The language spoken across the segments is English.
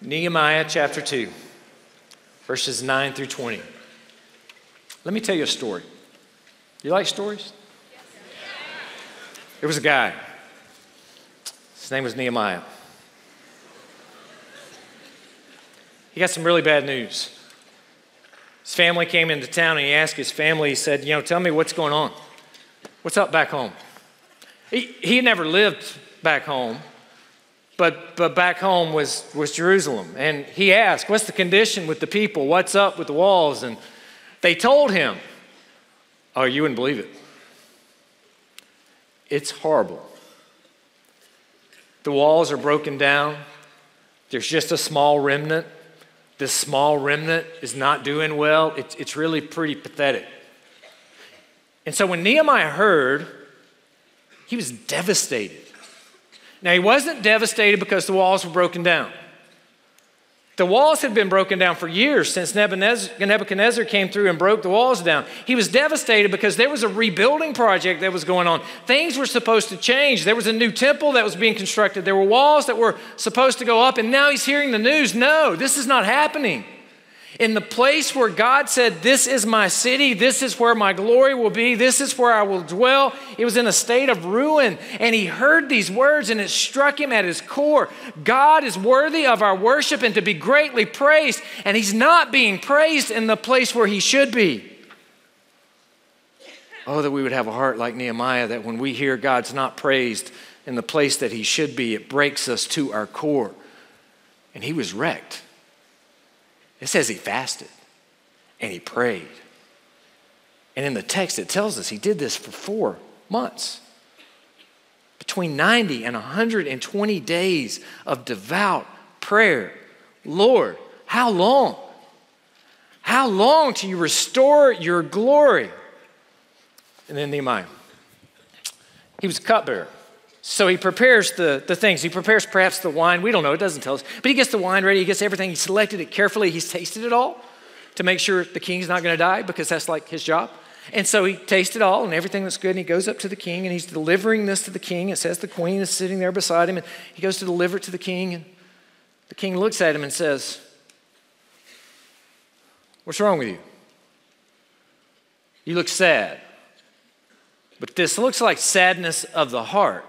Nehemiah chapter 2, verses 9 through 20. Let me tell you a story. You like stories? There was a guy. His name was Nehemiah. He got some really bad news. His family came into town and he asked his family, he said, You know, tell me what's going on. What's up back home? He, he never lived back home, but, but back home was, was Jerusalem. And he asked, What's the condition with the people? What's up with the walls? And they told him, Oh, you wouldn't believe it. It's horrible. The walls are broken down, there's just a small remnant. This small remnant is not doing well. It's, it's really pretty pathetic. And so when Nehemiah heard, he was devastated. Now, he wasn't devastated because the walls were broken down. The walls had been broken down for years since Nebuchadnezzar came through and broke the walls down. He was devastated because there was a rebuilding project that was going on. Things were supposed to change. There was a new temple that was being constructed. There were walls that were supposed to go up, and now he's hearing the news no, this is not happening. In the place where God said, This is my city, this is where my glory will be, this is where I will dwell, it was in a state of ruin. And he heard these words and it struck him at his core. God is worthy of our worship and to be greatly praised, and he's not being praised in the place where he should be. Oh, that we would have a heart like Nehemiah, that when we hear God's not praised in the place that he should be, it breaks us to our core. And he was wrecked. It says he fasted and he prayed. And in the text, it tells us he did this for four months. Between 90 and 120 days of devout prayer. Lord, how long? How long till you restore your glory? And then Nehemiah. He was a cupbearer. So he prepares the, the things. He prepares perhaps the wine. We don't know, it doesn't tell us. But he gets the wine ready, he gets everything. He selected it carefully, he's tasted it all to make sure the king's not going to die because that's like his job. And so he tastes it all and everything that's good. And he goes up to the king and he's delivering this to the king. It says the queen is sitting there beside him and he goes to deliver it to the king. And the king looks at him and says, What's wrong with you? You look sad. But this looks like sadness of the heart.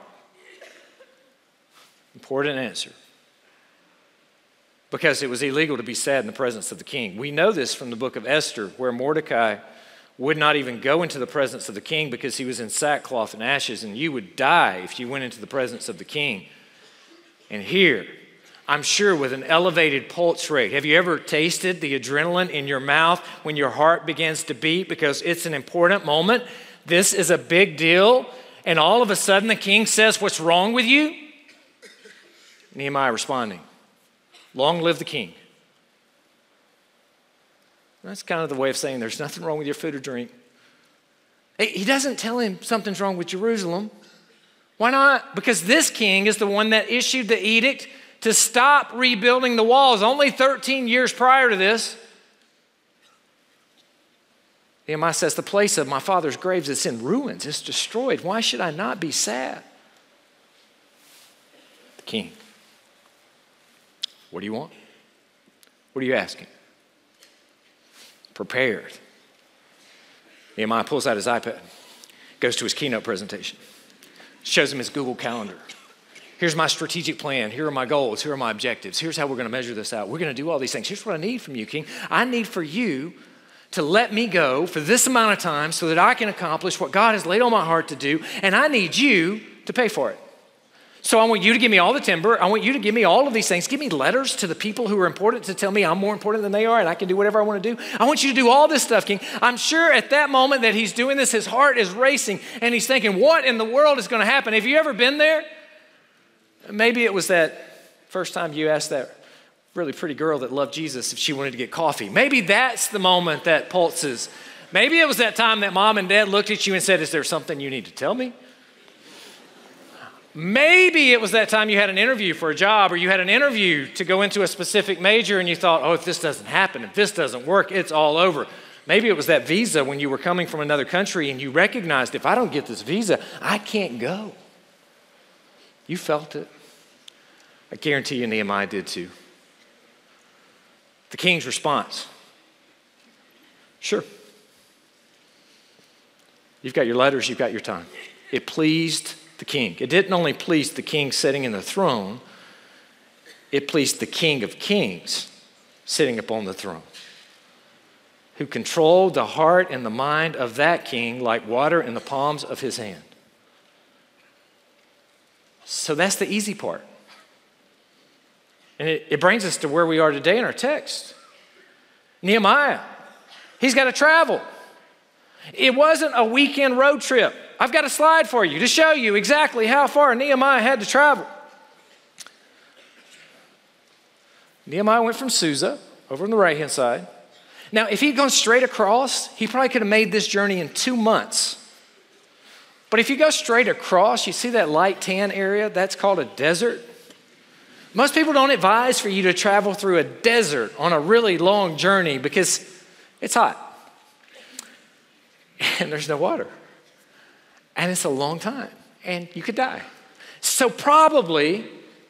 Important answer. Because it was illegal to be sad in the presence of the king. We know this from the book of Esther, where Mordecai would not even go into the presence of the king because he was in sackcloth and ashes, and you would die if you went into the presence of the king. And here, I'm sure with an elevated pulse rate. Have you ever tasted the adrenaline in your mouth when your heart begins to beat because it's an important moment? This is a big deal. And all of a sudden, the king says, What's wrong with you? Nehemiah responding, Long live the king. That's kind of the way of saying there's nothing wrong with your food or drink. He doesn't tell him something's wrong with Jerusalem. Why not? Because this king is the one that issued the edict to stop rebuilding the walls only 13 years prior to this. Nehemiah says, The place of my father's graves is in ruins, it's destroyed. Why should I not be sad? The king. What do you want? What are you asking? Prepared. Nehemiah pulls out his iPad, goes to his keynote presentation, shows him his Google Calendar. Here's my strategic plan. Here are my goals. Here are my objectives. Here's how we're going to measure this out. We're going to do all these things. Here's what I need from you, King. I need for you to let me go for this amount of time so that I can accomplish what God has laid on my heart to do, and I need you to pay for it. So I want you to give me all the timber. I want you to give me all of these things. Give me letters to the people who are important to tell me I'm more important than they are and I can do whatever I want to do. I want you to do all this stuff, King. I'm sure at that moment that he's doing this, his heart is racing and he's thinking, what in the world is going to happen? Have you ever been there? Maybe it was that first time you asked that really pretty girl that loved Jesus if she wanted to get coffee. Maybe that's the moment that pulses. Maybe it was that time that mom and dad looked at you and said, Is there something you need to tell me? Maybe it was that time you had an interview for a job or you had an interview to go into a specific major and you thought, oh, if this doesn't happen, if this doesn't work, it's all over. Maybe it was that visa when you were coming from another country and you recognized if I don't get this visa, I can't go. You felt it. I guarantee you Nehemiah did too. The king's response Sure. You've got your letters, you've got your time. It pleased the king. It didn't only please the king sitting in the throne, it pleased the king of kings sitting upon the throne, who controlled the heart and the mind of that king like water in the palms of his hand. So that's the easy part. And it, it brings us to where we are today in our text. Nehemiah, he's got to travel. It wasn't a weekend road trip. I've got a slide for you to show you exactly how far Nehemiah had to travel. Nehemiah went from Susa over on the right hand side. Now, if he'd gone straight across, he probably could have made this journey in two months. But if you go straight across, you see that light tan area? That's called a desert. Most people don't advise for you to travel through a desert on a really long journey because it's hot and there's no water. And it's a long time and you could die. So, probably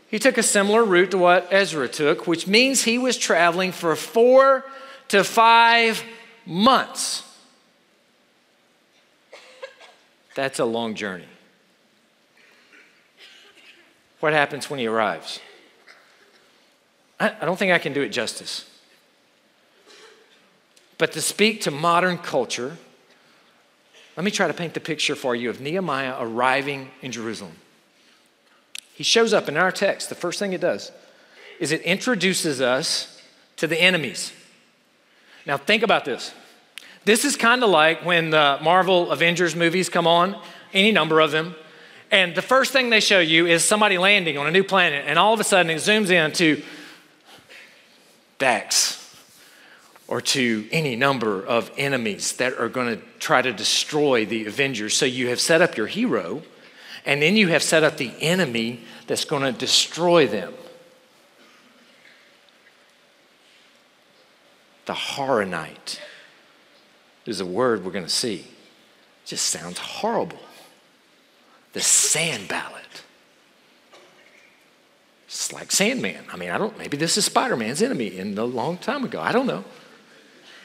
he took a similar route to what Ezra took, which means he was traveling for four to five months. That's a long journey. What happens when he arrives? I, don't think I can do it justice. But to speak to modern culture, let me try to paint the picture for you of Nehemiah arriving in Jerusalem. He shows up in our text. The first thing it does is it introduces us to the enemies. Now, think about this. This is kind of like when the Marvel Avengers movies come on, any number of them, and the first thing they show you is somebody landing on a new planet, and all of a sudden it zooms in to Dax or to any number of enemies that are going to try to destroy the Avengers. So you have set up your hero, and then you have set up the enemy that's going to destroy them. The horror Horonite is a word we're going to see. It just sounds horrible. The Sanballat. It's like Sandman. I mean, I don't, maybe this is Spider Man's enemy in a long time ago. I don't know.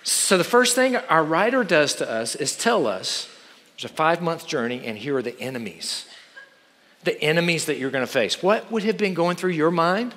So, the first thing our writer does to us is tell us there's a five month journey, and here are the enemies. The enemies that you're going to face. What would have been going through your mind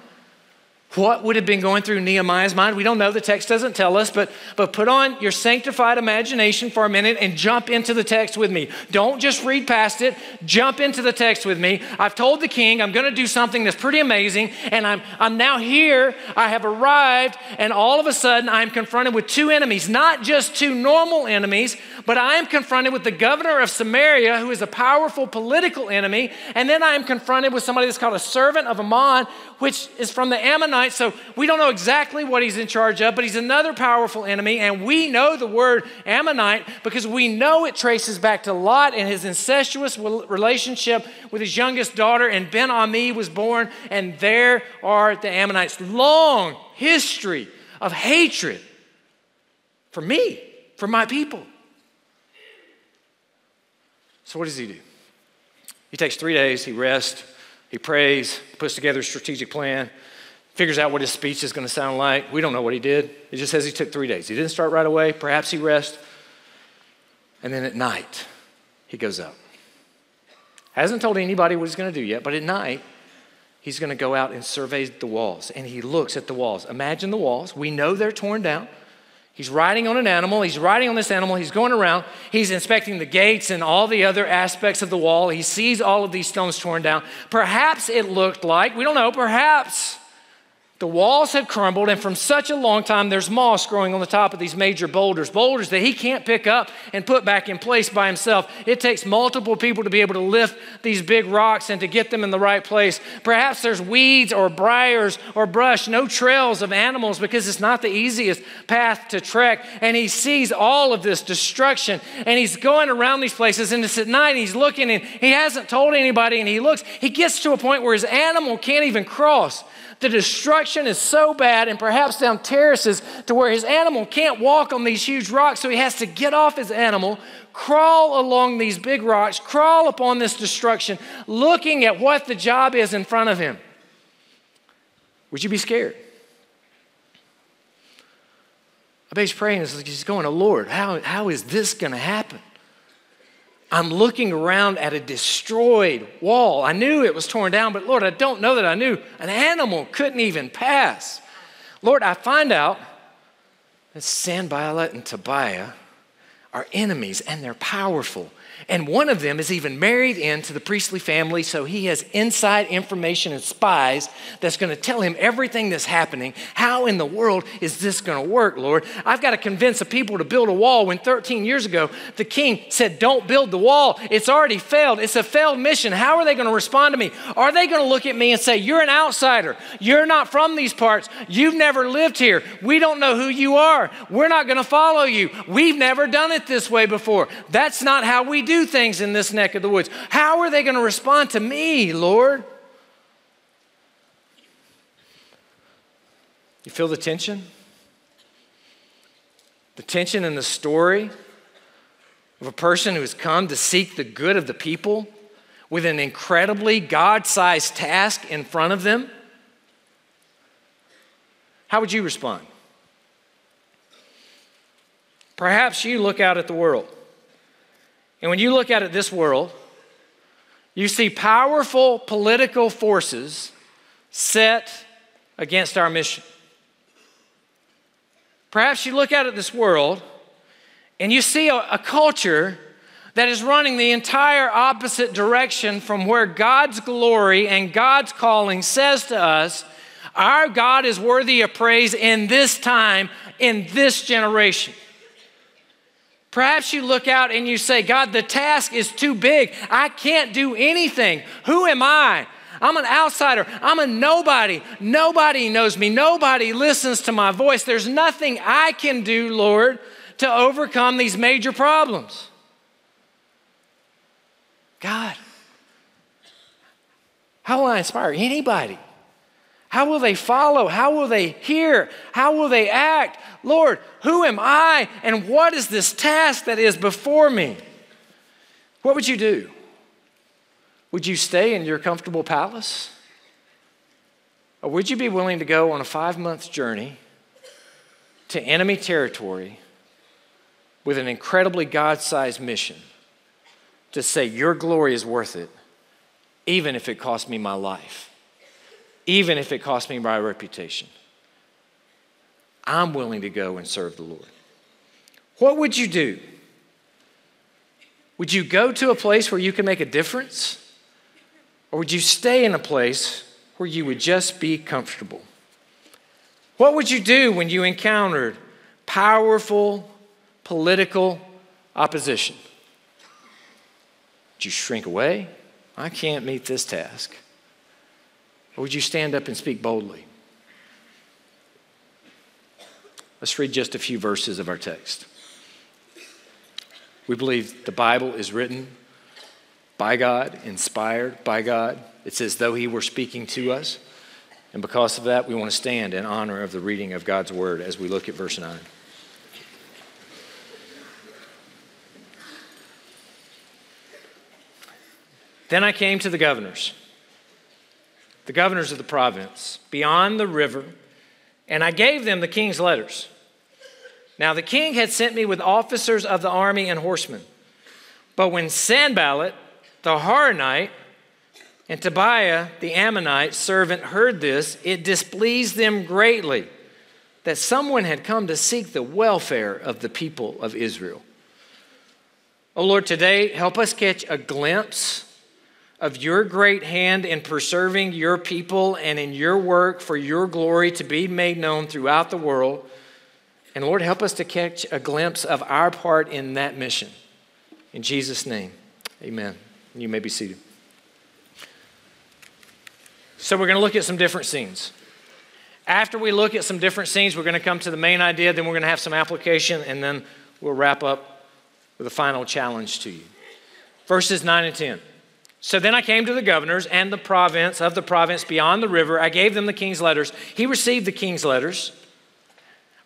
what would have been going through Nehemiah's mind? We don't know. The text doesn't tell us, but, but put on your sanctified imagination for a minute and jump into the text with me. Don't just read past it, jump into the text with me. I've told the king I'm going to do something that's pretty amazing, and I'm, I'm now here. I have arrived, and all of a sudden I'm confronted with two enemies, not just two normal enemies, but I am confronted with the governor of Samaria, who is a powerful political enemy, and then I am confronted with somebody that's called a servant of Ammon, which is from the Ammonites. So we don't know exactly what he's in charge of, but he's another powerful enemy. And we know the word Ammonite because we know it traces back to Lot and his incestuous relationship with his youngest daughter. And Ben Ami was born, and there are the Ammonites. Long history of hatred for me, for my people. So, what does he do? He takes three days, he rests he prays, puts together a strategic plan, figures out what his speech is going to sound like. We don't know what he did. It just says he took three days. He didn't start right away. Perhaps he rested. And then at night, he goes up. Hasn't told anybody what he's going to do yet, but at night, he's going to go out and survey the walls. And he looks at the walls. Imagine the walls. We know they're torn down. He's riding on an animal. He's riding on this animal. He's going around. He's inspecting the gates and all the other aspects of the wall. He sees all of these stones torn down. Perhaps it looked like, we don't know, perhaps the walls have crumbled, and from such a long time, there's moss growing on the top of these major boulders, boulders that he can't pick up and put back in place by himself. It takes multiple people to be able to lift these big rocks and to get them in the right place. Perhaps there's weeds or briars or brush, no trails of animals because it's not the easiest path to trek. And he sees all of this destruction, and he's going around these places, and it's at night, and he's looking, and he hasn't told anybody, and he looks, he gets to a point where his animal can't even cross. The destruction is so bad, and perhaps down terraces to where his animal can't walk on these huge rocks, so he has to get off his animal, crawl along these big rocks, crawl upon this destruction, looking at what the job is in front of him. Would you be scared? But he's praying, he's going, Lord, how, how is this going to happen? I'm looking around at a destroyed wall. I knew it was torn down, but Lord, I don't know that I knew an animal couldn't even pass. Lord, I find out that Sanballat and Tobiah are enemies and they're powerful. And one of them is even married into the priestly family, so he has inside information and spies that's going to tell him everything that's happening. How in the world is this going to work, Lord? I've got to convince the people to build a wall when 13 years ago the king said, Don't build the wall. It's already failed. It's a failed mission. How are they going to respond to me? Are they going to look at me and say, You're an outsider. You're not from these parts. You've never lived here. We don't know who you are. We're not going to follow you. We've never done it this way before. That's not how we things in this neck of the woods. How are they going to respond to me, Lord? You feel the tension? The tension in the story of a person who has come to seek the good of the people with an incredibly God sized task in front of them? How would you respond? Perhaps you look out at the world and when you look at it this world, you see powerful political forces set against our mission. Perhaps you look at it this world and you see a, a culture that is running the entire opposite direction from where God's glory and God's calling says to us, our God is worthy of praise in this time, in this generation. Perhaps you look out and you say, God, the task is too big. I can't do anything. Who am I? I'm an outsider. I'm a nobody. Nobody knows me. Nobody listens to my voice. There's nothing I can do, Lord, to overcome these major problems. God, how will I inspire anybody? How will they follow? How will they hear? How will they act? Lord, who am I and what is this task that is before me? What would you do? Would you stay in your comfortable palace? Or would you be willing to go on a five month journey to enemy territory with an incredibly God sized mission to say, Your glory is worth it, even if it costs me my life? Even if it costs me my reputation. I'm willing to go and serve the Lord. What would you do? Would you go to a place where you can make a difference? Or would you stay in a place where you would just be comfortable? What would you do when you encountered powerful political opposition? Would you shrink away? I can't meet this task. Or would you stand up and speak boldly? Let's read just a few verses of our text. We believe the Bible is written by God, inspired by God. It's as though He were speaking to us. And because of that, we want to stand in honor of the reading of God's word as we look at verse 9. Then I came to the governors the governors of the province, beyond the river, and I gave them the king's letters. Now the king had sent me with officers of the army and horsemen. But when Sanballat, the Horonite, and Tobiah, the Ammonite servant, heard this, it displeased them greatly that someone had come to seek the welfare of the people of Israel. Oh Lord, today help us catch a glimpse of your great hand in preserving your people and in your work for your glory to be made known throughout the world. And Lord, help us to catch a glimpse of our part in that mission. In Jesus' name, amen. You may be seated. So, we're going to look at some different scenes. After we look at some different scenes, we're going to come to the main idea, then we're going to have some application, and then we'll wrap up with a final challenge to you. Verses 9 and 10. So then I came to the governors and the province of the province beyond the river. I gave them the king's letters. He received the king's letters.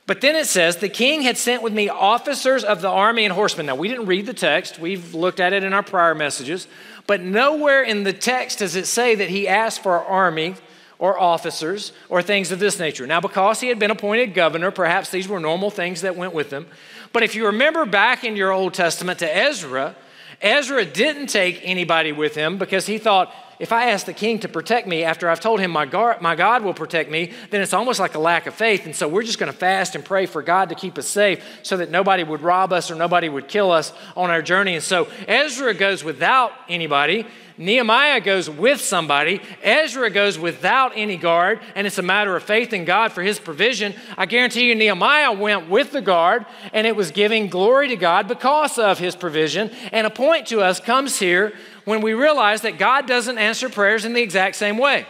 But then it says, the king had sent with me officers of the army and horsemen. Now, we didn't read the text, we've looked at it in our prior messages, but nowhere in the text does it say that he asked for army or officers or things of this nature. Now, because he had been appointed governor, perhaps these were normal things that went with him. But if you remember back in your Old Testament to Ezra, Ezra didn't take anybody with him because he thought, if I ask the king to protect me after I've told him my God, my God will protect me, then it's almost like a lack of faith. And so we're just going to fast and pray for God to keep us safe so that nobody would rob us or nobody would kill us on our journey. And so Ezra goes without anybody. Nehemiah goes with somebody. Ezra goes without any guard, and it's a matter of faith in God for his provision. I guarantee you, Nehemiah went with the guard, and it was giving glory to God because of his provision. And a point to us comes here when we realize that God doesn't answer prayers in the exact same way.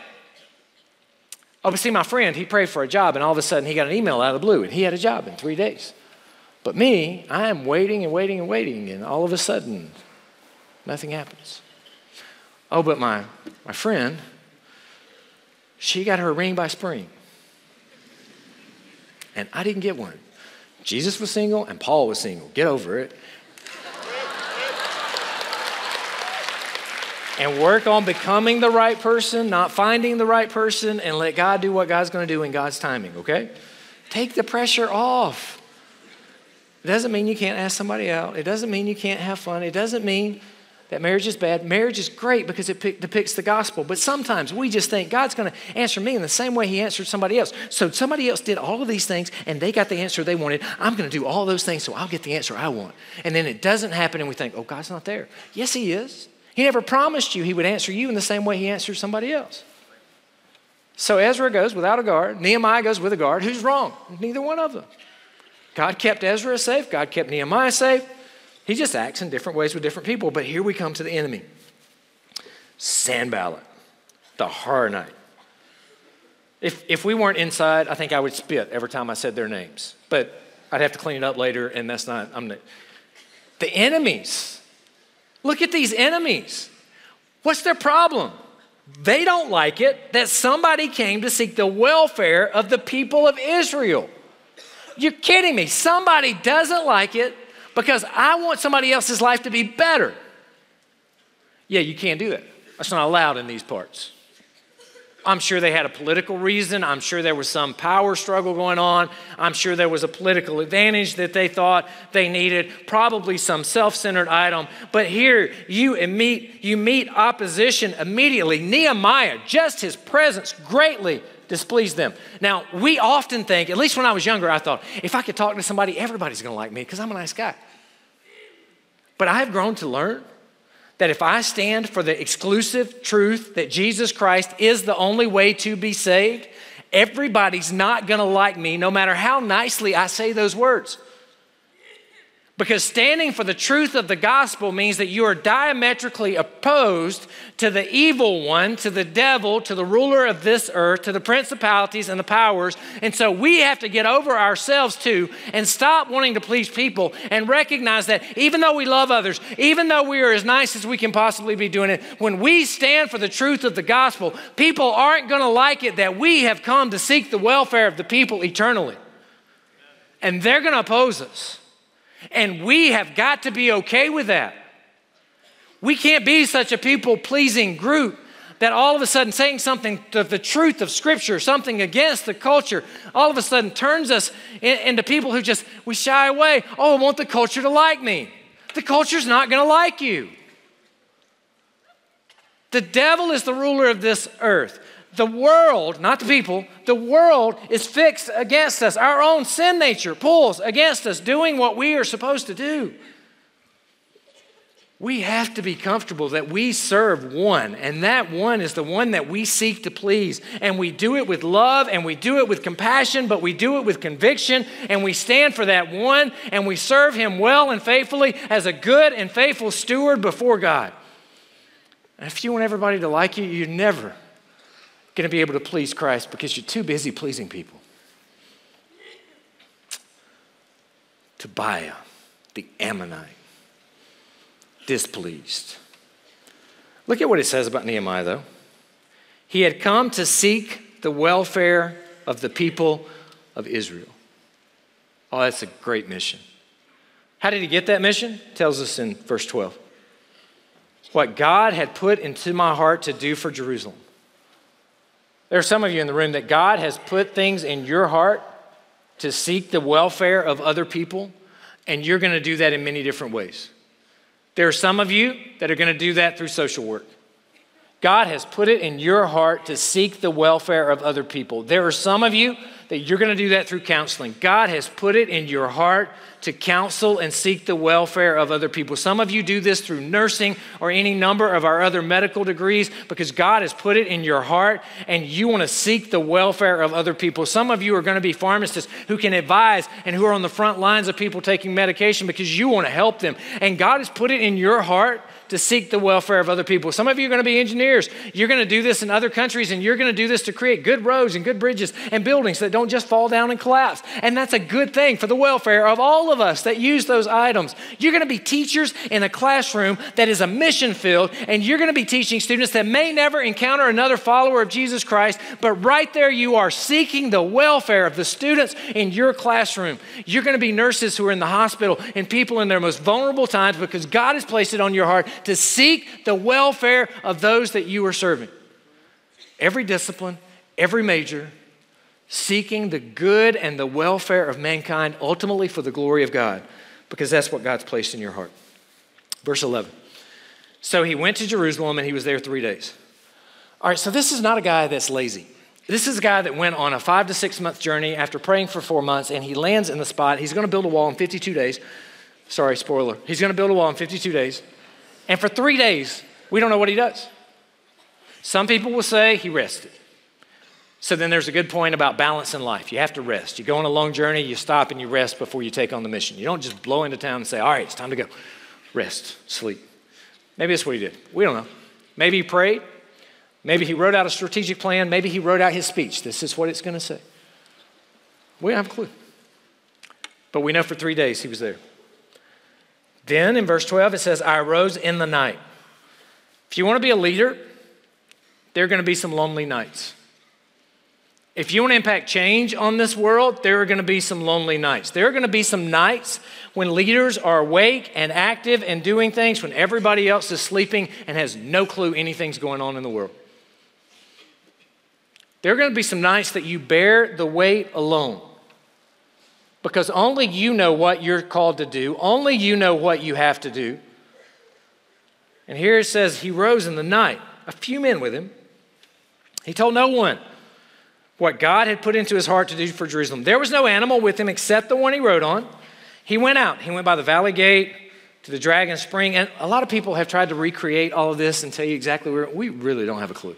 Oh, but see, my friend, he prayed for a job, and all of a sudden he got an email out of the blue, and he had a job in three days. But me, I am waiting and waiting and waiting, and all of a sudden, nothing happens. Oh, but my, my friend, she got her ring by spring. And I didn't get one. Jesus was single and Paul was single. Get over it. and work on becoming the right person, not finding the right person, and let God do what God's going to do in God's timing, okay? Take the pressure off. It doesn't mean you can't ask somebody out. It doesn't mean you can't have fun. It doesn't mean that marriage is bad. Marriage is great because it depicts the gospel. But sometimes we just think God's going to answer me in the same way He answered somebody else. So somebody else did all of these things and they got the answer they wanted. I'm going to do all those things so I'll get the answer I want. And then it doesn't happen and we think, oh, God's not there. Yes, He is. He never promised you he would answer you in the same way he answered somebody else. So Ezra goes without a guard. Nehemiah goes with a guard. Who's wrong? Neither one of them. God kept Ezra safe. God kept Nehemiah safe. He just acts in different ways with different people. But here we come to the enemy Sanballat, the Horonite. If, if we weren't inside, I think I would spit every time I said their names. But I'd have to clean it up later, and that's not, I'm not. The enemies Look at these enemies. What's their problem? They don't like it that somebody came to seek the welfare of the people of Israel. You're kidding me. Somebody doesn't like it because I want somebody else's life to be better. Yeah, you can't do that. That's not allowed in these parts. I'm sure they had a political reason. I'm sure there was some power struggle going on. I'm sure there was a political advantage that they thought they needed, probably some self centered item. But here you meet, you meet opposition immediately. Nehemiah, just his presence greatly displeased them. Now, we often think, at least when I was younger, I thought, if I could talk to somebody, everybody's to like me because I'm a nice guy. But I have grown to learn that if I stand for the exclusive truth that Jesus Christ is the only way to be saved, everybody's not gonna like me no matter how nicely I say those words. Because standing for the truth of the gospel means that you are diametrically opposed to the evil one, to the devil, to the ruler of this earth, to the principalities and the powers. And so we have to get over ourselves too and stop wanting to please people and recognize that even though we love others, even though we are as nice as we can possibly be doing it, when we stand for the truth of the gospel, people aren't going to like it that we have come to seek the welfare of the people eternally. And they're going to oppose us. And we have got to be okay with that. We can't be such a people pleasing group that all of a sudden saying something to the truth of Scripture, something against the culture, all of a sudden turns us in, into people who just, we shy away. Oh, I want the culture to like me. The culture's not going to like you. The devil is the ruler of this earth the world, not the people, the world is fixed against us. Our own sin nature pulls against us doing what we are supposed to do. We have to be comfortable that we serve one, and that one is the one that we seek to please. And we do it with love and we do it with compassion, but we do it with conviction, and we stand for that one and we serve him well and faithfully as a good and faithful steward before God. And if you want everybody to like you, you never going to be able to please Christ because you're too busy pleasing people. Tobiah, the Ammonite, displeased. Look at what it says about Nehemiah, though. He had come to seek the welfare of the people of Israel. Oh, that's a great mission. How did he get that mission? Tells us in verse 12. What God had put into my heart to do for Jerusalem. There are some of you in the room that God has put things in your heart to seek the welfare of other people, and you're going to do that in many different ways. There are some of you that are going to do that through social work. God has put it in your heart to seek the welfare of other people. There are some of you that you're going to do that through counseling. God has put it in your heart to counsel and seek the welfare of other people. Some of you do this through nursing or any number of our other medical degrees because God has put it in your heart and you want to seek the welfare of other people. Some of you are going to be pharmacists who can advise and who are on the front lines of people taking medication because you want to help them. And God has put it in your heart to seek the welfare of other people. Some of you are going to be engineers. You're going to do this in other countries, and you're going to do this to create good roads and good bridges and buildings that don't just fall down and collapse. And that's a good thing for the welfare of all of us that use those items. You're going to be teachers in a classroom that is a mission field, and you're going to be teaching students that may never encounter another follower of Jesus Christ, but right there you are seeking the welfare of the students in your classroom. You're going to be nurses who are in the hospital and people in their most vulnerable times because God has placed it on your heart to seek the welfare of those that you are serving. Every discipline, every major, seeking the good and the welfare of mankind, ultimately for the glory of God, because that's what God's placed in your heart. Verse 11. So he went to Jerusalem and he was there three days. All right, so this is not a guy that's lazy. This is a guy that went on a five to six month journey after praying for four months, and he lands in the spot. He's going to build a wall in 52 days. Sorry, spoiler. He's going to build a wall in 52 days. And for three days, we don't know what he does. Some people will say he rested. So then there's a good point about balance in life. You have to rest. You go on a long journey, you stop and you rest before you take on the mission. You don't just blow into town and say, all right, it's time to go. Rest, sleep. Maybe that's what he did. We don't know. Maybe he prayed. Maybe he wrote out a strategic plan. Maybe he wrote out his speech. This is what it's going to say. We don't have a clue. But we know for three days he was there. Then in verse 12, it says, I arose in the night. If you want to be a leader, there are going to be some lonely nights. If you want to impact change on this world, there are going to be some lonely nights. There are going to be some nights when leaders are awake and active and doing things when everybody else is sleeping and has no clue anything's going on in the world. There are going to be some nights that you bear the weight alone because only you know what you're called to do, only you know what you have to do. And here it says, He rose in the night, a few men with him. He told no one what God had put into his heart to do for Jerusalem. There was no animal with him except the one he rode on. He went out, he went by the valley gate to the dragon spring. And a lot of people have tried to recreate all of this and tell you exactly where. We really don't have a clue.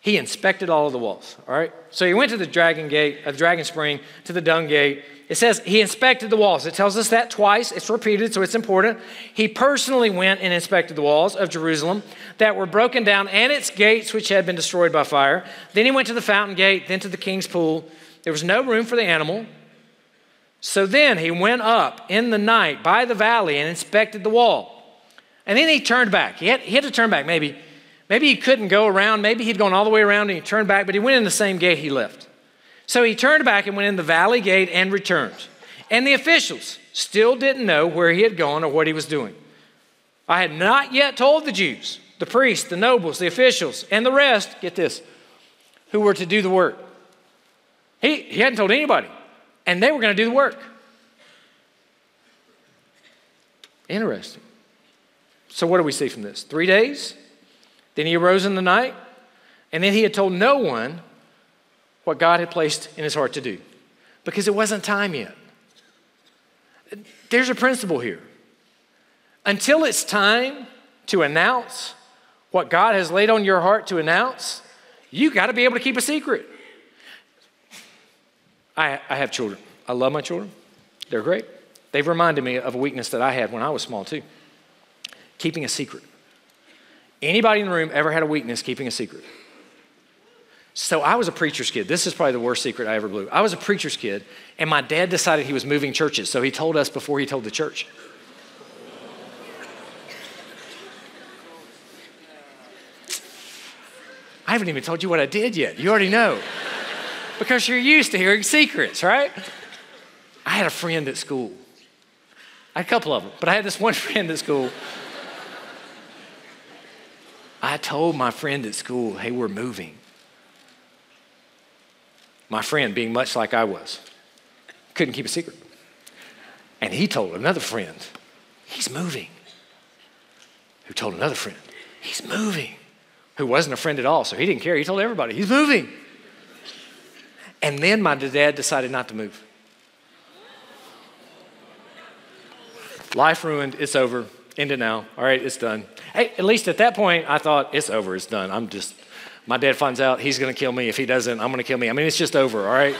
He inspected all of the walls, all right? So he went to the dragon gate, uh, dragon spring, to the dung gate. It says he inspected the walls. It tells us that twice. It's repeated, so it's important. He personally went and inspected the walls of Jerusalem that were broken down and its gates, which had been destroyed by fire. Then he went to the fountain gate, then to the king's pool. There was no room for the animal. So then he went up in the night by the valley and inspected the wall. And then he turned back. He had, he had to turn back maybe Maybe he couldn't go around. Maybe he'd gone all the way around and he turned back, but he went in the same gate he left. So he turned back and went in the valley gate and returned. And the officials still didn't know where he had gone or what he was doing. I had not yet told the Jews, the priests, the nobles, the officials, and the rest, get this, who were to do the work. He, he hadn't told anybody, and they were going to do the work. Interesting. So, what do we see from this? Three days, then he arose in the night, and then he had told no one what God had placed in his heart to do because it wasn't time yet. There's a principle here. Until it's time to announce what God has laid on your heart to announce, you got to be able to keep a secret. I, I have children. I love my children. They're great. They've reminded me of a weakness that I had when I was small, too keeping a secret. Anybody in the room ever had a weakness keeping a secret? So I was a preacher's kid. This is probably the worst secret I ever blew. I was a preacher's kid, and my dad decided he was moving churches, so he told us before he told the church. I haven't even told you what I did yet. You already know. because you're used to hearing secrets, right? I had a friend at school. I had a couple of them, but I had this one friend at school I told my friend at school, hey, we're moving. My friend, being much like I was, couldn't keep a secret. And he told another friend, He's moving. Who told another friend, He's moving. Who wasn't a friend at all, so he didn't care. He told everybody, He's moving. And then my dad decided not to move. Life ruined, it's over, end it now. All right, it's done. Hey, at least at that point, I thought, it's over, it's done. I'm just, my dad finds out, he's gonna kill me. If he doesn't, I'm gonna kill me. I mean, it's just over, all right?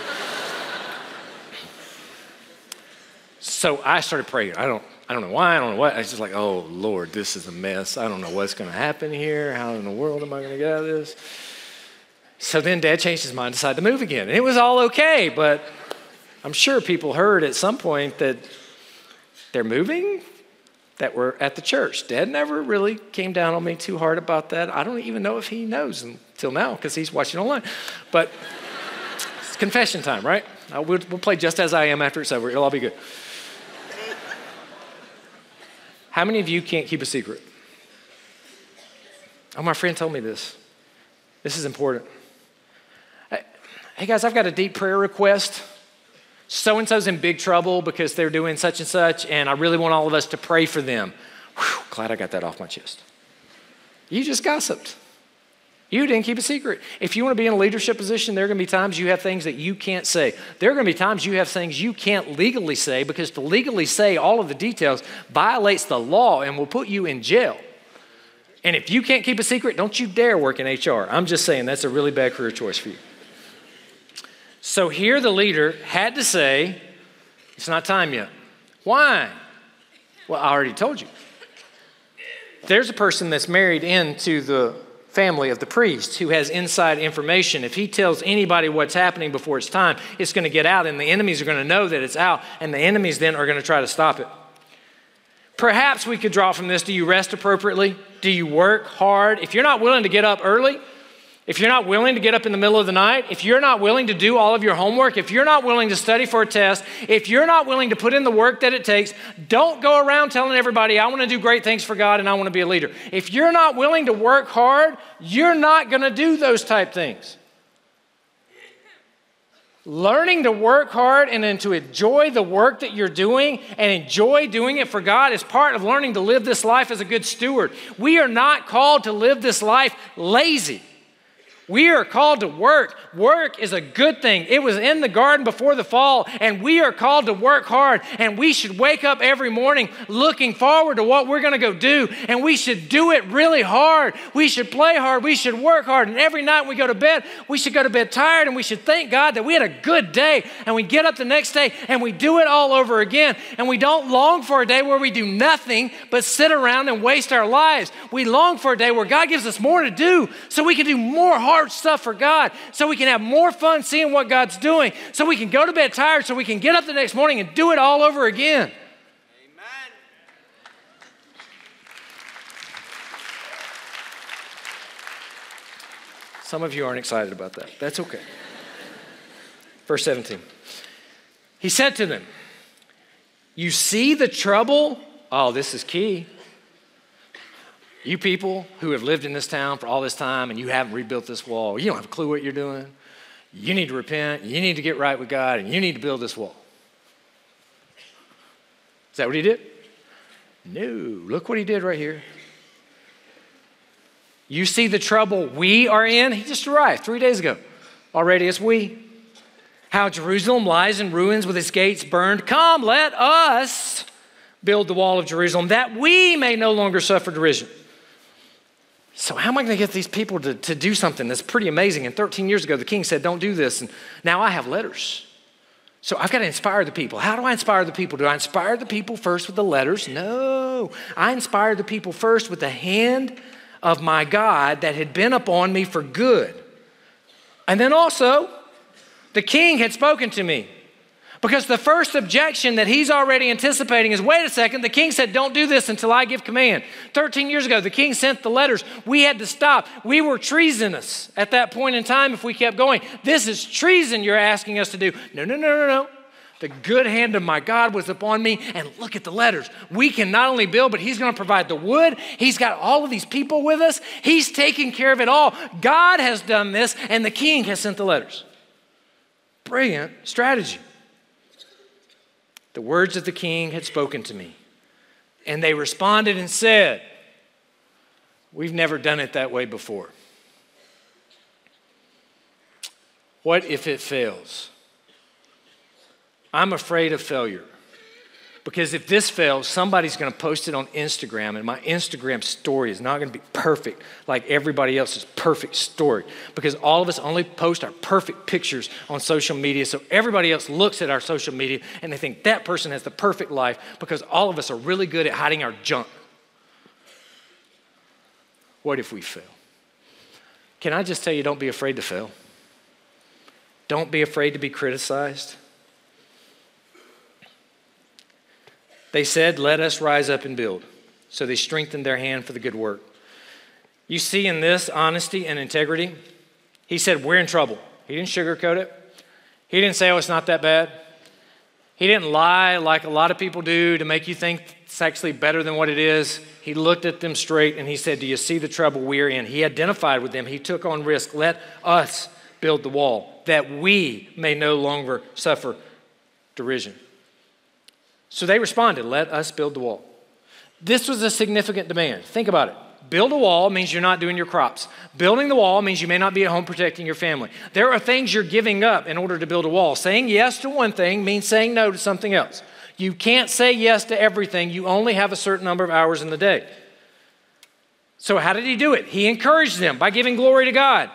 so I started praying. I don't, I don't know why, I don't know what. I was just like, oh Lord, this is a mess. I don't know what's gonna happen here. How in the world am I gonna get out of this? So then dad changed his mind, decided to move again. And it was all okay, but I'm sure people heard at some point that they're moving, that were at the church. Dad never really came down on me too hard about that. I don't even know if he knows until now because he's watching online. But it's confession time, right? Uh, we'll, we'll play just as I am after it's over. It'll all be good. How many of you can't keep a secret? Oh, my friend told me this. This is important. Hey, guys, I've got a deep prayer request so and so's in big trouble because they're doing such and such, and I really want all of us to pray for them. Whew, glad I got that off my chest. You just gossiped. You didn't keep a secret. If you want to be in a leadership position, there are going to be times you have things that you can't say. There are going to be times you have things you can't legally say because to legally say all of the details violates the law and will put you in jail. And if you can't keep a secret, don't you dare work in HR. I'm just saying that's a really bad career choice for you. So here the leader had to say, It's not time yet. Why? Well, I already told you. There's a person that's married into the family of the priest who has inside information. If he tells anybody what's happening before it's time, it's going to get out, and the enemies are going to know that it's out, and the enemies then are going to try to stop it. Perhaps we could draw from this do you rest appropriately? Do you work hard? If you're not willing to get up early, if you're not willing to get up in the middle of the night, if you're not willing to do all of your homework, if you're not willing to study for a test, if you're not willing to put in the work that it takes, don't go around telling everybody, I want to do great things for God and I want to be a leader. If you're not willing to work hard, you're not going to do those type things. Learning to work hard and then to enjoy the work that you're doing and enjoy doing it for God is part of learning to live this life as a good steward. We are not called to live this life lazy. We are called to work. Work is a good thing. It was in the garden before the fall, and we are called to work hard. And we should wake up every morning looking forward to what we're going to go do. And we should do it really hard. We should play hard. We should work hard. And every night we go to bed, we should go to bed tired, and we should thank God that we had a good day. And we get up the next day and we do it all over again. And we don't long for a day where we do nothing but sit around and waste our lives. We long for a day where God gives us more to do so we can do more hard hard stuff for God so we can have more fun seeing what God's doing, so we can go to bed tired, so we can get up the next morning and do it all over again. Amen. Some of you aren't excited about that. That's okay. Verse 17. He said to them, You see the trouble? Oh, this is key. You people who have lived in this town for all this time and you haven't rebuilt this wall, you don't have a clue what you're doing. You need to repent, you need to get right with God, and you need to build this wall. Is that what he did? No. Look what he did right here. You see the trouble we are in? He just arrived three days ago. Already it's we. How Jerusalem lies in ruins with its gates burned. Come, let us build the wall of Jerusalem that we may no longer suffer derision. So, how am I going to get these people to, to do something that's pretty amazing? And 13 years ago, the king said, Don't do this. And now I have letters. So, I've got to inspire the people. How do I inspire the people? Do I inspire the people first with the letters? No. I inspire the people first with the hand of my God that had been upon me for good. And then also, the king had spoken to me. Because the first objection that he's already anticipating is wait a second, the king said, don't do this until I give command. 13 years ago, the king sent the letters. We had to stop. We were treasonous at that point in time if we kept going. This is treason you're asking us to do. No, no, no, no, no. The good hand of my God was upon me, and look at the letters. We can not only build, but He's going to provide the wood. He's got all of these people with us. He's taking care of it all. God has done this, and the king has sent the letters. Brilliant strategy. The words of the king had spoken to me, and they responded and said, We've never done it that way before. What if it fails? I'm afraid of failure. Because if this fails, somebody's going to post it on Instagram, and my Instagram story is not going to be perfect like everybody else's perfect story. Because all of us only post our perfect pictures on social media, so everybody else looks at our social media and they think that person has the perfect life because all of us are really good at hiding our junk. What if we fail? Can I just tell you, don't be afraid to fail? Don't be afraid to be criticized. They said, Let us rise up and build. So they strengthened their hand for the good work. You see in this honesty and integrity, he said, We're in trouble. He didn't sugarcoat it. He didn't say, Oh, it's not that bad. He didn't lie like a lot of people do to make you think it's actually better than what it is. He looked at them straight and he said, Do you see the trouble we're in? He identified with them. He took on risk. Let us build the wall that we may no longer suffer derision. So they responded, Let us build the wall. This was a significant demand. Think about it. Build a wall means you're not doing your crops. Building the wall means you may not be at home protecting your family. There are things you're giving up in order to build a wall. Saying yes to one thing means saying no to something else. You can't say yes to everything, you only have a certain number of hours in the day. So, how did he do it? He encouraged them by giving glory to God.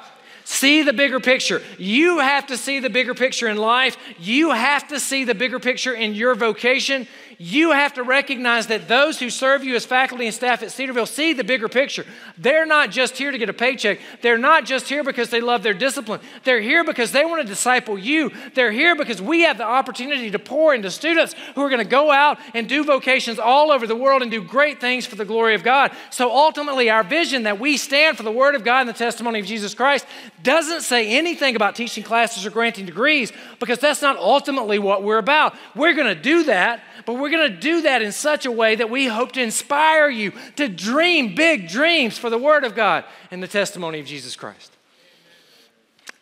See the bigger picture. You have to see the bigger picture in life. You have to see the bigger picture in your vocation you have to recognize that those who serve you as faculty and staff at Cedarville see the bigger picture. They're not just here to get a paycheck. They're not just here because they love their discipline. They're here because they want to disciple you. They're here because we have the opportunity to pour into students who are going to go out and do vocations all over the world and do great things for the glory of God. So ultimately, our vision that we stand for the Word of God and the testimony of Jesus Christ doesn't say anything about teaching classes or granting degrees because that's not ultimately what we're about. We're going to do that but we're going to do that in such a way that we hope to inspire you to dream big dreams for the Word of God and the testimony of Jesus Christ.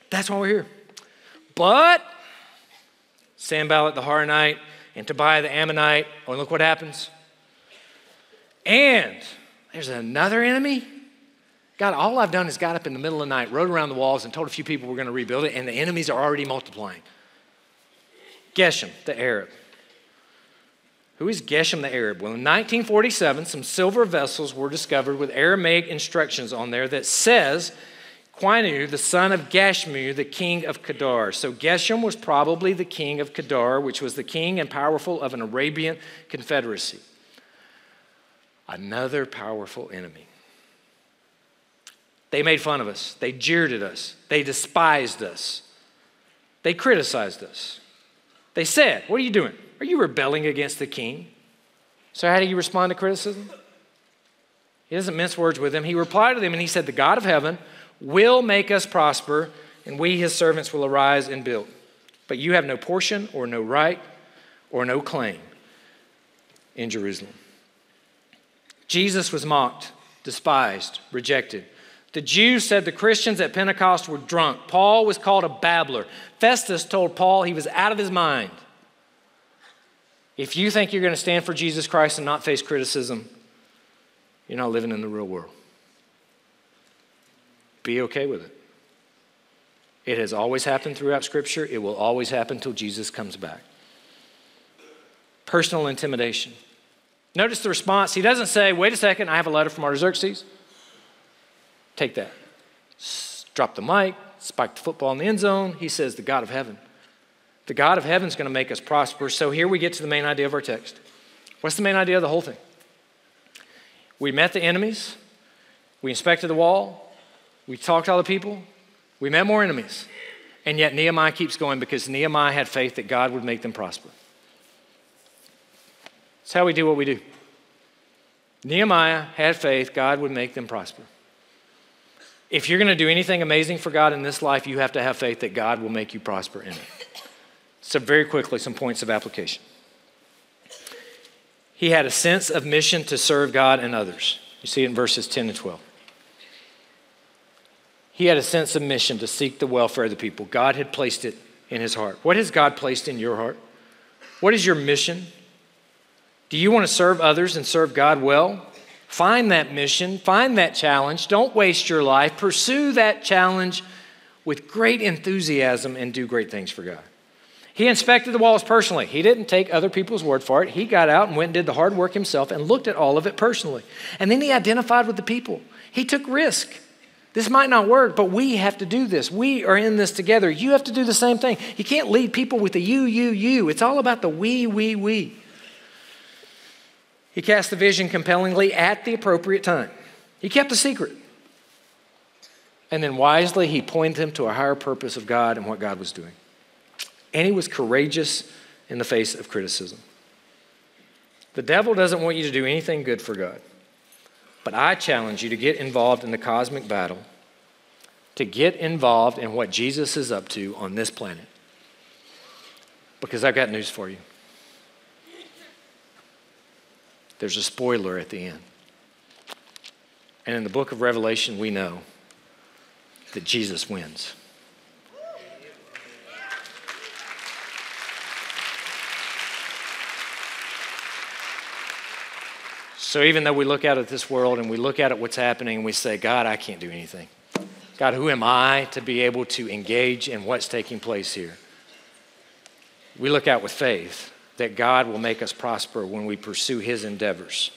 That's why we're here. But Sanballat the Horonite and Tobiah the Ammonite, oh, look what happens. And there's another enemy. God, all I've done is got up in the middle of the night, rode around the walls, and told a few people we're going to rebuild it, and the enemies are already multiplying. Geshem, the Arab. Who is Geshem the Arab? Well, in 1947, some silver vessels were discovered with Aramaic instructions on there that says, Quinu, the son of Gashmu, the king of Kedar. So Geshem was probably the king of Kedar, which was the king and powerful of an Arabian confederacy. Another powerful enemy. They made fun of us. They jeered at us. They despised us. They criticized us. They said, What are you doing? Are you rebelling against the king? So, how do you respond to criticism? He doesn't mince words with them. He replied to them and he said, The God of heaven will make us prosper, and we, his servants, will arise and build. But you have no portion or no right or no claim in Jerusalem. Jesus was mocked, despised, rejected. The Jews said the Christians at Pentecost were drunk. Paul was called a babbler. Festus told Paul he was out of his mind. If you think you're going to stand for Jesus Christ and not face criticism, you're not living in the real world. Be okay with it. It has always happened throughout Scripture. It will always happen until Jesus comes back. Personal intimidation. Notice the response. He doesn't say, wait a second, I have a letter from Artaxerxes. Take that. Drop the mic, spike the football in the end zone. He says, the God of heaven. The God of heaven is going to make us prosper. So here we get to the main idea of our text. What's the main idea of the whole thing? We met the enemies, we inspected the wall, we talked to all the people, we met more enemies. And yet Nehemiah keeps going because Nehemiah had faith that God would make them prosper. That's how we do what we do. Nehemiah had faith God would make them prosper. If you're going to do anything amazing for God in this life, you have to have faith that God will make you prosper in it. So, very quickly, some points of application. He had a sense of mission to serve God and others. You see it in verses 10 and 12. He had a sense of mission to seek the welfare of the people. God had placed it in his heart? What has God placed in your heart? What is your mission? Do you want to serve others and serve God well? Find that mission, find that challenge. Don't waste your life. Pursue that challenge with great enthusiasm and do great things for God. He inspected the walls personally. He didn't take other people's word for it. He got out and went and did the hard work himself and looked at all of it personally. And then he identified with the people. He took risk. This might not work, but we have to do this. We are in this together. You have to do the same thing. You can't lead people with the you, you, you. It's all about the we, we, we. He cast the vision compellingly at the appropriate time. He kept the secret. And then wisely, he pointed them to a higher purpose of God and what God was doing. And he was courageous in the face of criticism. The devil doesn't want you to do anything good for God. But I challenge you to get involved in the cosmic battle, to get involved in what Jesus is up to on this planet. Because I've got news for you. There's a spoiler at the end. And in the book of Revelation, we know that Jesus wins. So even though we look out at this world and we look at it what's happening and we say, God, I can't do anything. God, who am I to be able to engage in what's taking place here? We look out with faith that God will make us prosper when we pursue his endeavors.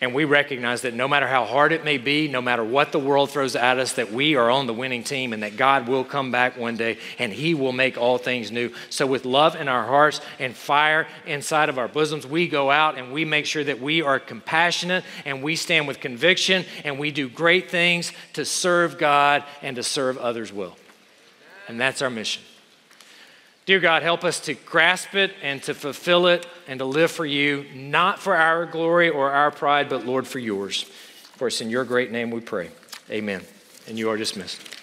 And we recognize that no matter how hard it may be, no matter what the world throws at us, that we are on the winning team and that God will come back one day and He will make all things new. So, with love in our hearts and fire inside of our bosoms, we go out and we make sure that we are compassionate and we stand with conviction and we do great things to serve God and to serve others well. And that's our mission. Dear God, help us to grasp it and to fulfill it and to live for you, not for our glory or our pride, but Lord, for yours. For it's in your great name we pray. Amen. And you are dismissed.